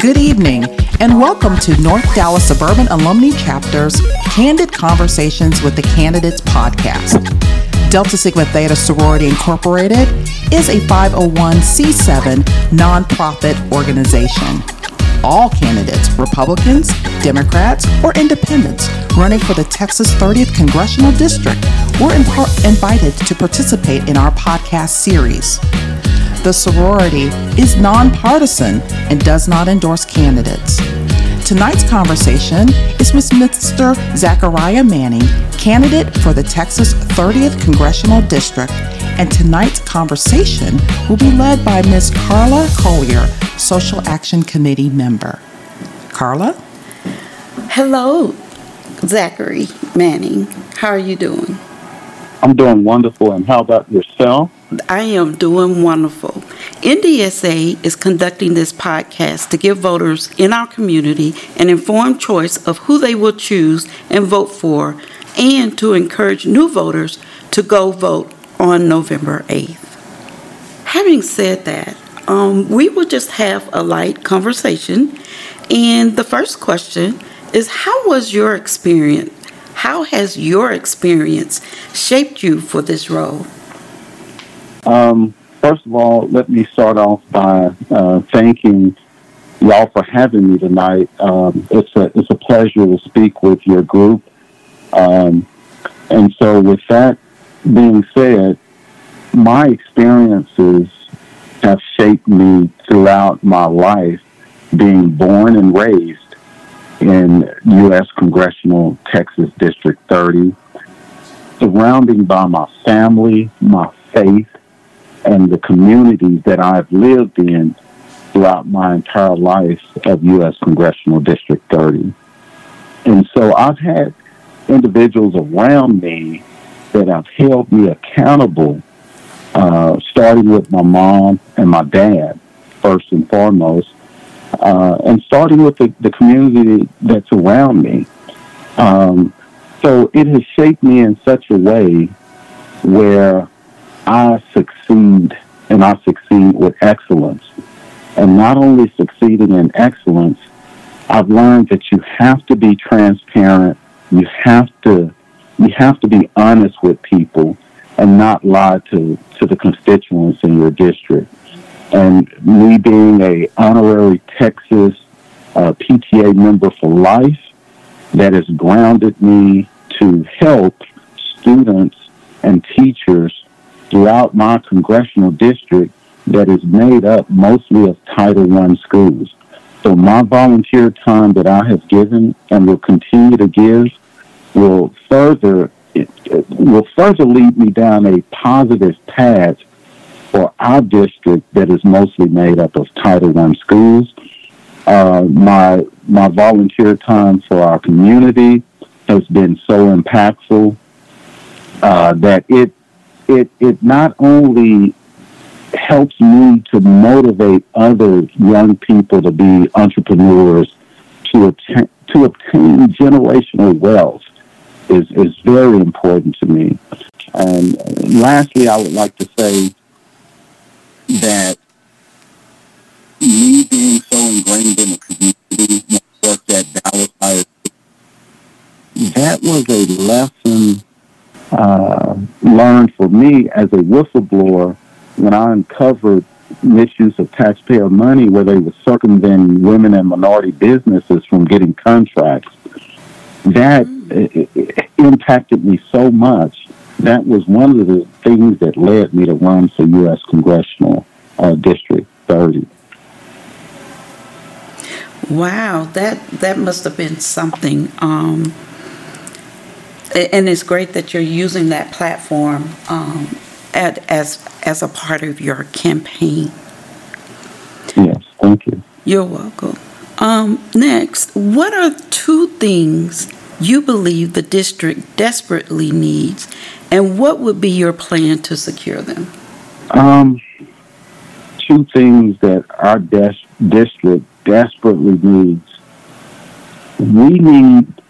Good evening, and welcome to North Dallas Suburban Alumni Chapter's Candid Conversations with the Candidates podcast. Delta Sigma Theta Sorority Incorporated is a 501c7 nonprofit organization. All candidates, Republicans, Democrats, or independents running for the Texas 30th Congressional District, were invited to participate in our podcast series. The sorority is nonpartisan and does not endorse candidates. Tonight's conversation is with Mr. Zachariah Manning, candidate for the Texas 30th Congressional District, and tonight's conversation will be led by Ms. Carla Collier, Social Action Committee member. Carla? Hello, Zachary Manning. How are you doing? I'm doing wonderful, and how about yourself? I am doing wonderful. NDSA is conducting this podcast to give voters in our community an informed choice of who they will choose and vote for, and to encourage new voters to go vote on November 8th. Having said that, um, we will just have a light conversation. And the first question is How was your experience? How has your experience shaped you for this role? Um, first of all, let me start off by uh, thanking y'all for having me tonight. Um, it's a it's a pleasure to speak with your group. Um, and so, with that being said, my experiences have shaped me throughout my life, being born and raised in U.S. Congressional Texas District 30, surrounding by my family, my faith, and the communities that I've lived in throughout my entire life of U.S. Congressional District 30. And so I've had individuals around me that have held me accountable uh, starting with my mom and my dad, first and foremost, uh, and starting with the, the community that's around me. Um, so it has shaped me in such a way where I succeed and I succeed with excellence. And not only succeeding in excellence, I've learned that you have to be transparent. You have to you have to be honest with people and not lie to, to the constituents in your district. And me being a honorary Texas uh, PTA member for life, that has grounded me to help students and teachers throughout my congressional district that is made up mostly of Title I schools. So my volunteer time that I have given and will continue to give will further will further lead me down a positive path for our district that is mostly made up of Title I schools. Uh, my my volunteer time for our community has been so impactful uh, that it it it not only helps me to motivate other young people to be entrepreneurs to to obtain generational wealth is, is very important to me. And lastly, I would like to say that me being so ingrained in the community, such at Dallas Higher, that was a lesson uh, learned for me as a whistleblower when I uncovered misuse of taxpayer money where they were circumventing women and minority businesses from getting contracts. That impacted me so much. That was one of the things that led me to run for U.S. Congressional uh, District 30. Wow, that that must have been something. Um, and it's great that you're using that platform um, at, as as a part of your campaign. Yes, thank you. You're welcome. Um, next, what are two things you believe the district desperately needs, and what would be your plan to secure them? Um, two things that our des- district desperately needs. We need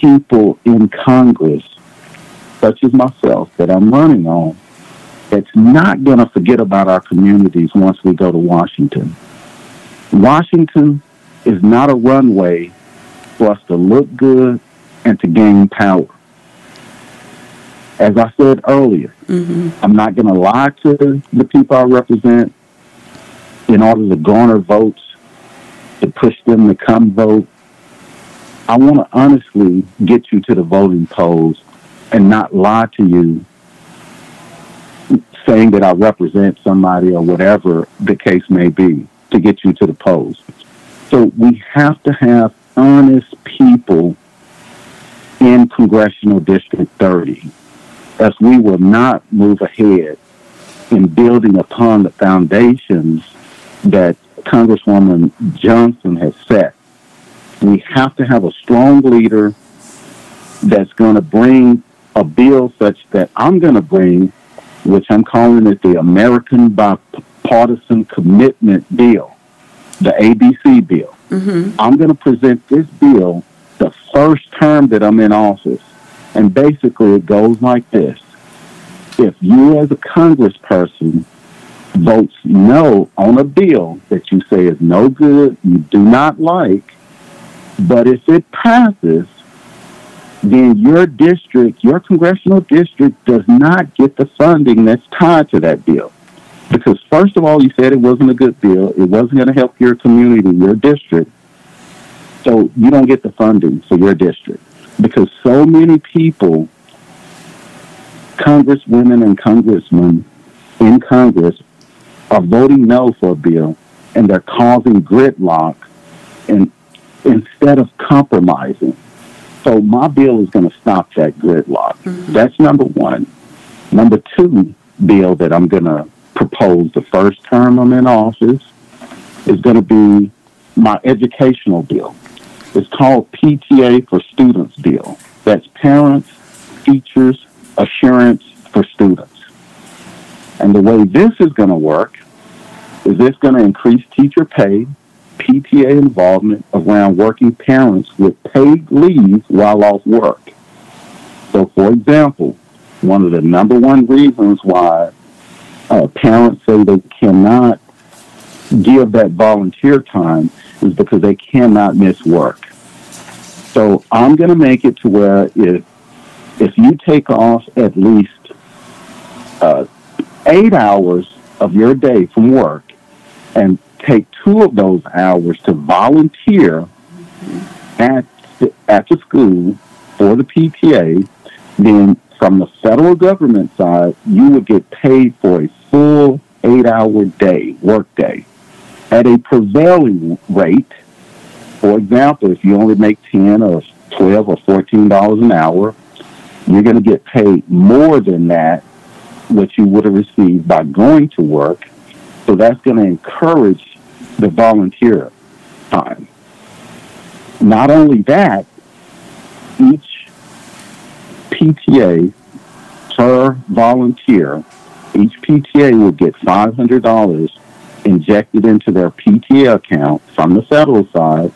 people in Congress, such as myself, that I'm running on, that's not going to forget about our communities once we go to Washington. Washington is not a runway for us to look good and to gain power. As I said earlier, mm-hmm. I'm not going to lie to the people I represent in order to garner votes, to push them to come vote. I want to honestly get you to the voting polls and not lie to you saying that I represent somebody or whatever the case may be to get you to the polls. So we have to have honest people in Congressional District 30 as we will not move ahead in building upon the foundations that Congresswoman Johnson has set. We have to have a strong leader that's going to bring a bill such that I'm going to bring, which I'm calling it the American Bipartisan Commitment Bill, the ABC bill. Mm-hmm. I'm going to present this bill the first term that I'm in office. And basically, it goes like this If you, as a congressperson, votes no on a bill that you say is no good, you do not like, but if it passes, then your district, your congressional district, does not get the funding that's tied to that bill. Because, first of all, you said it wasn't a good bill, it wasn't going to help your community, your district. So you don't get the funding for your district. Because so many people, congresswomen and congressmen in Congress, are voting no for a bill and they're causing gridlock and instead of compromising. So my bill is going to stop that gridlock. Mm-hmm. That's number one. Number two bill that I'm going to propose the first term I'm in office is going to be my educational bill. It's called PTA for Students bill. That's parents, teachers, assurance for students. And the way this is going to work is this going to increase teacher pay, PTA involvement around working parents with paid leave while off work. So, for example, one of the number one reasons why uh, parents say they cannot give that volunteer time is because they cannot miss work. So I'm going to make it to where if if you take off at least uh, eight hours of your day from work and take two of those hours to volunteer at the, at the school for the PTA, then from the federal government side, you would get paid for a full eight-hour day, work day, at a prevailing rate. For example, if you only make ten or twelve or fourteen dollars an hour, you're going to get paid more than that, what you would have received by going to work. So that's going to encourage the volunteer time. Not only that, each PTA per volunteer, each PTA will get $500 injected into their PTA account from the federal side.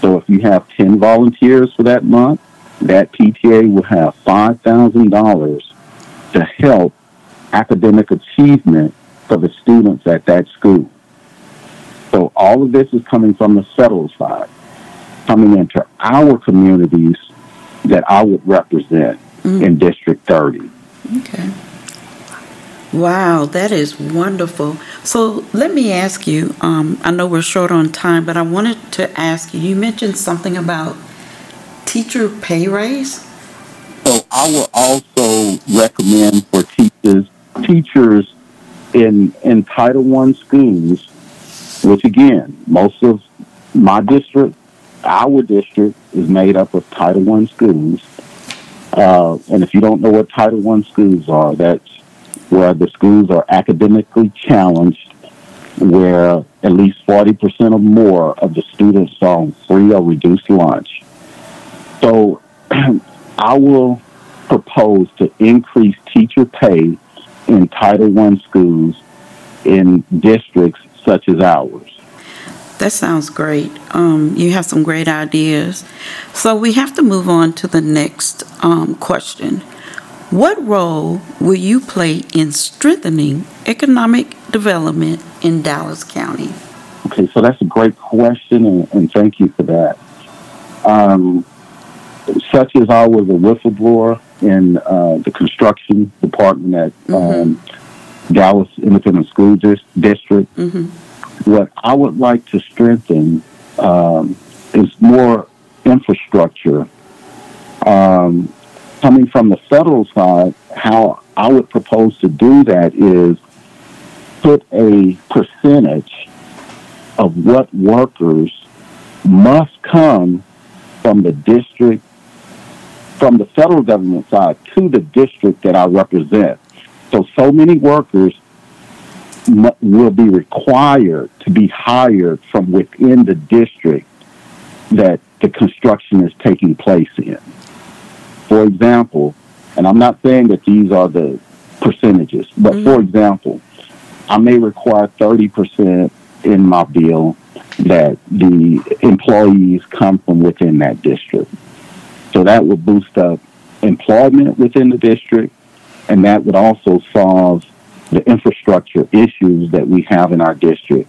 So if you have 10 volunteers for that month, that PTA will have $5,000 to help academic achievement for the students at that school. So all of this is coming from the federal side, coming into our communities that I would represent mm. in District 30. Okay. Wow, that is wonderful. So let me ask you um, I know we're short on time, but I wanted to ask you you mentioned something about teacher pay raise? So I will also recommend for teachers teachers in in Title One schools which again, most of my district, our district, is made up of Title One schools. Uh, and if you don't know what Title One schools are, that's where the schools are academically challenged, where at least 40% or more of the students are on free or reduced lunch. So I will propose to increase teacher pay in Title One schools in districts such as ours. That sounds great. Um, you have some great ideas. So we have to move on to the next um, question. What role will you play in strengthening economic development in Dallas County? Okay, so that's a great question, and, and thank you for that. Um, such as I was a whistleblower in uh, the construction department at mm-hmm. Dallas Independent School Dis- District. Mm-hmm. What I would like to strengthen um, is more infrastructure. Um, coming from the federal side, how I would propose to do that is put a percentage of what workers must come from the district, from the federal government side to the district that I represent. So, so many workers m- will be required to be hired from within the district that the construction is taking place in. For example, and I'm not saying that these are the percentages, but mm-hmm. for example, I may require 30% in my bill that the employees come from within that district. So that would boost up employment within the district, and that would also solve the infrastructure issues that we have in our district.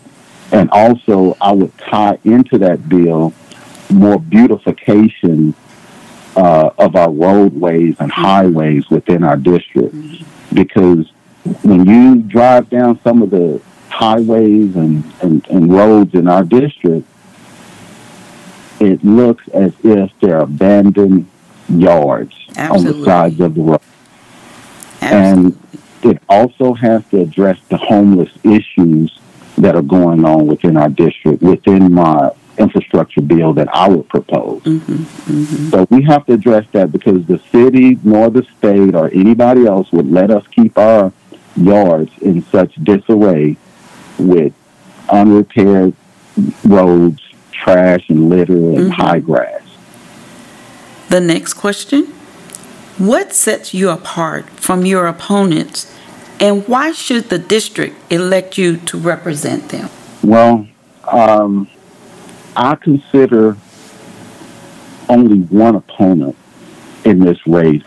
And also, I would tie into that bill more beautification uh, of our roadways and highways within our district. Because when you drive down some of the highways and, and, and roads in our district, it looks as if they're abandoned yards Absolutely. on the sides of the road. Absolutely. And it also has to address the homeless issues that are going on within our district, within my infrastructure bill that I would propose. Mm-hmm, mm-hmm. So we have to address that because the city nor the state or anybody else would let us keep our yards in such disarray with unrepaired roads, trash and litter and mm-hmm. high grass. The next question What sets you apart from your opponents and why should the district elect you to represent them? Well, um, I consider only one opponent in this race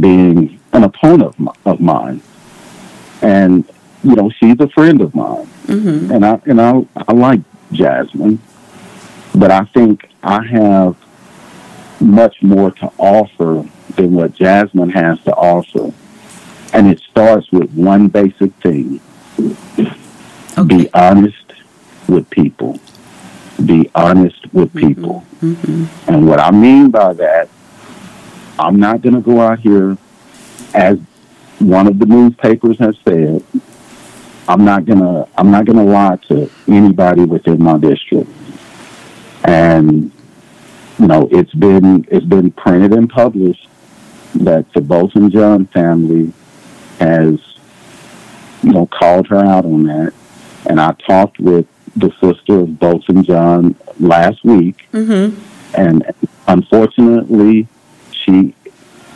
being an opponent of mine. And you know, she's a friend of mine, mm-hmm. and I and I I like Jasmine, but I think I have much more to offer than what Jasmine has to offer, and it starts with one basic thing: okay. be honest with people. Be honest with mm-hmm. people, mm-hmm. and what I mean by that, I'm not going to go out here as one of the newspapers has said I'm not gonna I'm not gonna lie to anybody within my district. And you know, it's been it's been printed and published that the Botham Jean family has you know called her out on that. And I talked with the sister of Botham Jean last week, mm-hmm. and unfortunately, she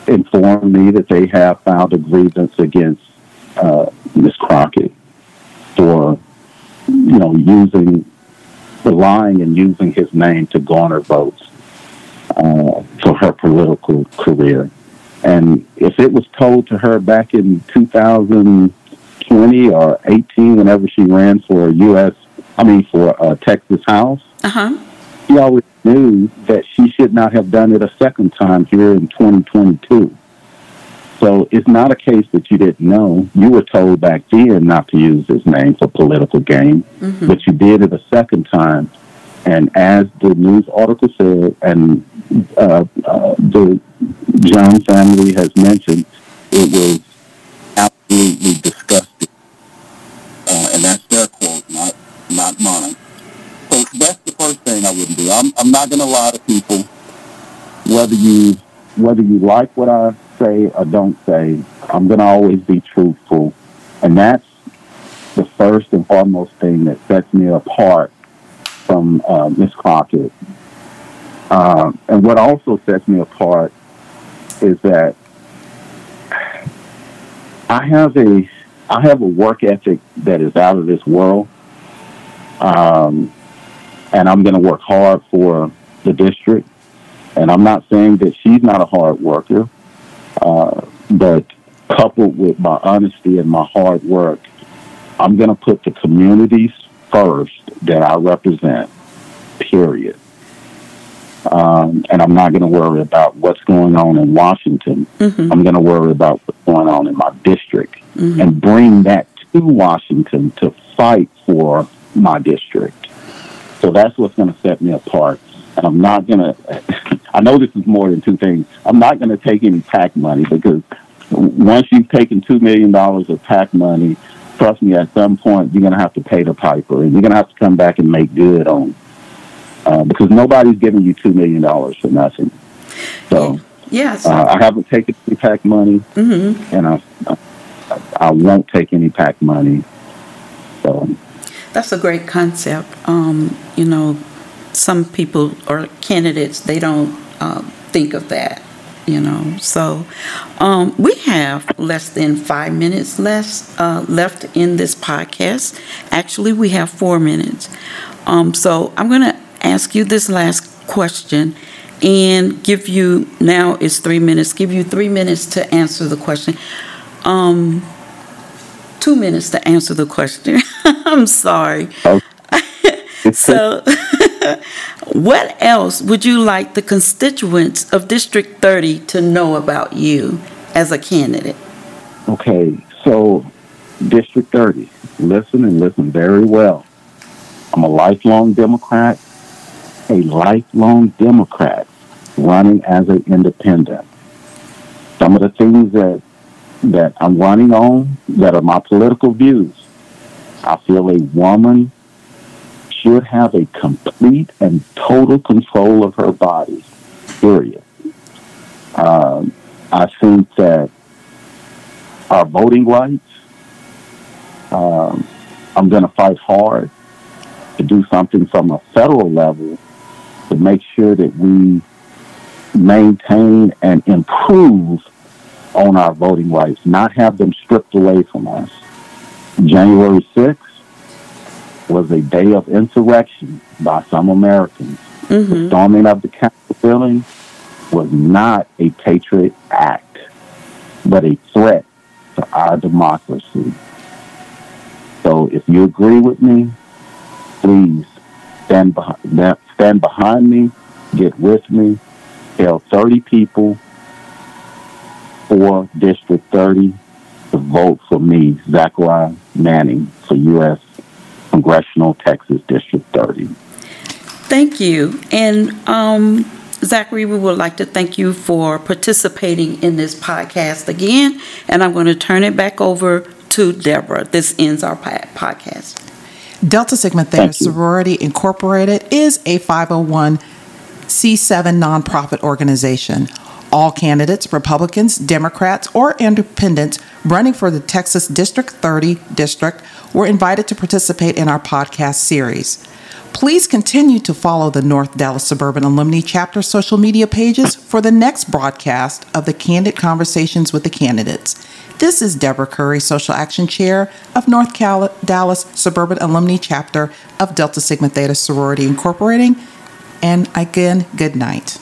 informed me that they have filed a grievance against uh, Miss Crockett for, you know, using, the lying and using his name to garner votes uh, for her political career. And if it was told to her back in 2020 or 18, whenever she ran for a U.S., I mean, for uh, Texas House, uh-huh. she always knew that she should not have done it a second time here in 2022. So it's not a case that you didn't know. You were told back then not to use his name for political gain, mm-hmm. but you did it a second time. And as the news article said, and uh, uh, the Jean family has mentioned, it was absolutely disgusting. Uh, and that's their quote, not not mine. So that's the first thing I wouldn't do. I'm, I'm not going to lie to people, whether you whether you like what I say or don't say, I'm going to always be truthful. And that's the first and foremost thing that sets me apart from uh, Miss Crockett. Uh, and what also sets me apart is that I have a I have a work ethic that is out of this world, um, and I'm going to work hard for the district. And I'm not saying that she's not a hard worker. Uh, but coupled with my honesty and my hard work, I'm going to put the communities first that I represent, period. Um, and I'm not going to worry about what's going on in Washington. Mm-hmm. I'm going to worry about what's going on in my district Mm-hmm. and bring that to Washington to fight for my district. So that's what's going to set me apart. And I'm not going to, I know this is more than two things. I'm not going to take any PAC money because once you've taken $2 million of PAC money, trust me, at some point you're going to have to pay the piper and you're going to have to come back and make good on uh, because nobody's giving you $2 million for nothing. So Yes. uh, I haven't taken any PAC money mm-hmm. and I, I won't take any PAC money. So, That's a great concept. Um, you know, some people or candidates they don't uh, think of that. You know, so um, we have less than five minutes less uh, left in this podcast. Actually, we have four minutes. Um, so I'm going to ask you this last question and give you now is three minutes. Give you three minutes to answer the question. Um, two minutes to answer the question. I'm sorry. So, what else would you like the constituents of District 30 to know about you as a candidate? okay, so District 30, listen and listen very well. I'm a lifelong Democrat, a lifelong Democrat running as an independent. Some of the things that that I'm running on that are my political views. I feel a woman should have a complete and total control of her body. Period. Um, I think that our voting rights. Um, I'm going to fight hard to do something from a federal level make sure that we maintain and improve on our voting rights, not have them stripped away from us. January 6th was a day of insurrection by some Americans. The mm-hmm. storming of the Capitol building was not a patriot act, but a threat to our democracy. So if you agree with me, please stand behind, stand behind me, get with me, tell 30 people for District 30 to vote for me, Zachariah Manning, for U.S. Congressional Texas District 30. Thank you. And um, Zachary, we would like to thank you for participating in this podcast again. And I'm going to turn it back over to Deborah. This ends our podcast. Delta Sigma Theta Sorority Incorporated is a 501c7 nonprofit organization. All candidates, Republicans, Democrats, or independents running for the Texas District 30 district were invited to participate in our podcast series. Please continue to follow the North Dallas Suburban Alumni Chapter social media pages for the next broadcast of the Candid Conversations with the Candidates. This is Deborah Curry, Social Action Chair of North Cal- Dallas Suburban Alumni Chapter of Delta Sigma Theta Sorority Incorporating. And again, good night.